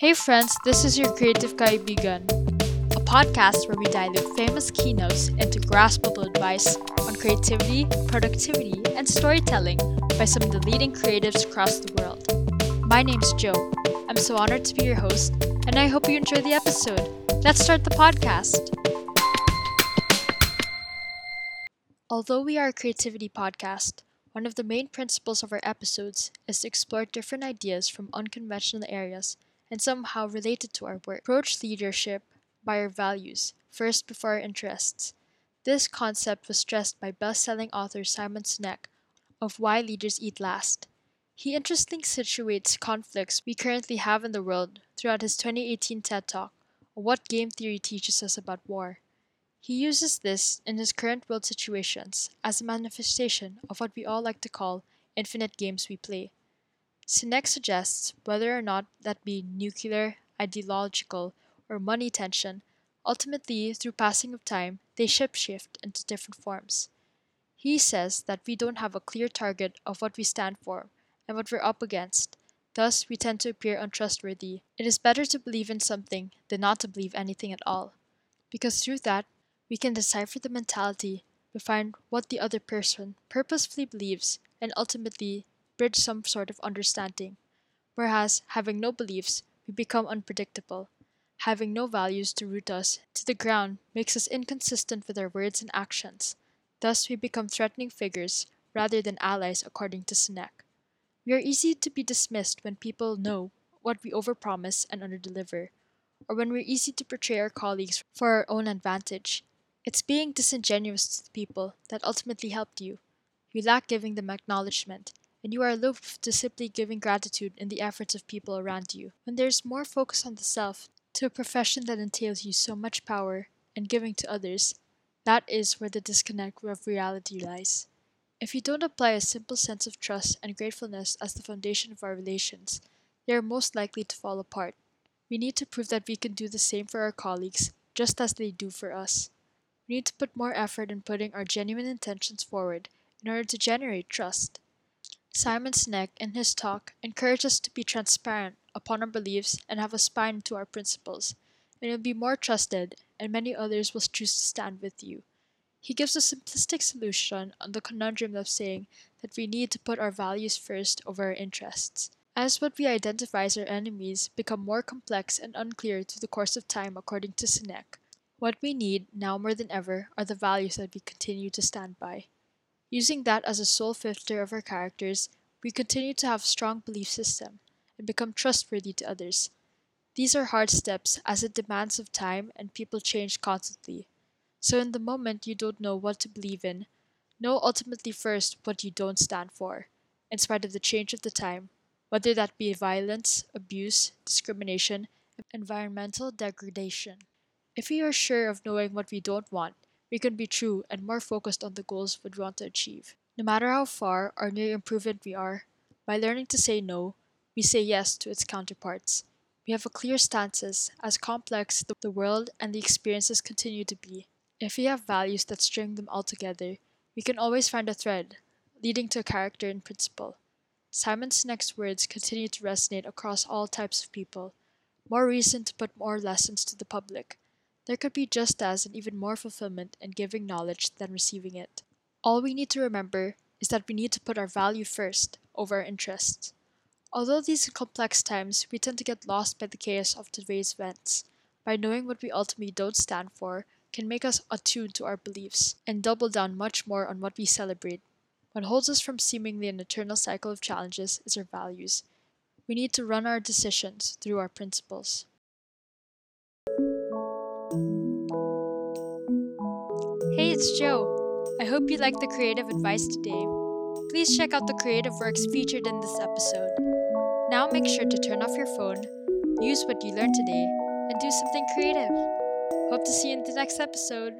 Hey friends, this is your Creative Kaibigan, a podcast where we dilute famous keynotes into graspable advice on creativity, productivity, and storytelling by some of the leading creatives across the world. My name's Joe. I'm so honored to be your host, and I hope you enjoy the episode. Let's start the podcast. Although we are a creativity podcast, one of the main principles of our episodes is to explore different ideas from unconventional areas and somehow related to our work. Approach leadership by our values, first before our interests. This concept was stressed by best-selling author Simon Sinek of Why Leaders Eat Last. He interestingly situates conflicts we currently have in the world throughout his 2018 TED Talk what game theory teaches us about war. He uses this in his current world situations as a manifestation of what we all like to call infinite games we play. Sinek suggests whether or not that be nuclear, ideological, or money tension, ultimately, through passing of time, they shapeshift into different forms. He says that we don't have a clear target of what we stand for and what we're up against, thus, we tend to appear untrustworthy. It is better to believe in something than not to believe anything at all, because through that, we can decipher the mentality, define what the other person purposefully believes, and ultimately bridge some sort of understanding. Whereas, having no beliefs, we become unpredictable. Having no values to root us to the ground makes us inconsistent with our words and actions. Thus, we become threatening figures rather than allies, according to Sinek. We are easy to be dismissed when people know what we overpromise and underdeliver, or when we're easy to portray our colleagues for our own advantage. It's being disingenuous to the people that ultimately helped you. You lack giving them acknowledgement, and you are aloof to simply giving gratitude in the efforts of people around you. When there's more focus on the self, to a profession that entails you so much power and giving to others, that is where the disconnect of reality lies. If you don't apply a simple sense of trust and gratefulness as the foundation of our relations, they are most likely to fall apart. We need to prove that we can do the same for our colleagues, just as they do for us. We need to put more effort in putting our genuine intentions forward in order to generate trust. Simon Sinek, in his talk, encouraged us to be transparent upon our beliefs and have a spine to our principles, and you'll be more trusted, and many others will choose to stand with you. He gives a simplistic solution on the conundrum of saying that we need to put our values first over our interests. As what we identify as our enemies become more complex and unclear through the course of time, according to Sinek, what we need, now more than ever, are the values that we continue to stand by. Using that as a sole filter of our characters, we continue to have strong belief system and become trustworthy to others. These are hard steps as it demands of time and people change constantly. So in the moment you don't know what to believe in, know ultimately first what you don't stand for, in spite of the change of the time, whether that be violence, abuse, discrimination, environmental degradation. If we are sure of knowing what we don't want, we can be true and more focused on the goals we want to achieve. No matter how far or near improvement we are, by learning to say no, we say yes to its counterparts. We have a clear stances as complex the world and the experiences continue to be. If we have values that string them all together, we can always find a thread, leading to a character and principle. Simon Sinek's words continue to resonate across all types of people. More reason to put more lessons to the public there could be just as and even more fulfillment in giving knowledge than receiving it. All we need to remember is that we need to put our value first over our interests. Although these complex times, we tend to get lost by the chaos of today's events. By knowing what we ultimately don't stand for can make us attuned to our beliefs and double down much more on what we celebrate. What holds us from seemingly an eternal cycle of challenges is our values. We need to run our decisions through our principles. Hey, it's Joe. I hope you liked the creative advice today. Please check out the creative works featured in this episode. Now make sure to turn off your phone, use what you learned today, and do something creative. Hope to see you in the next episode.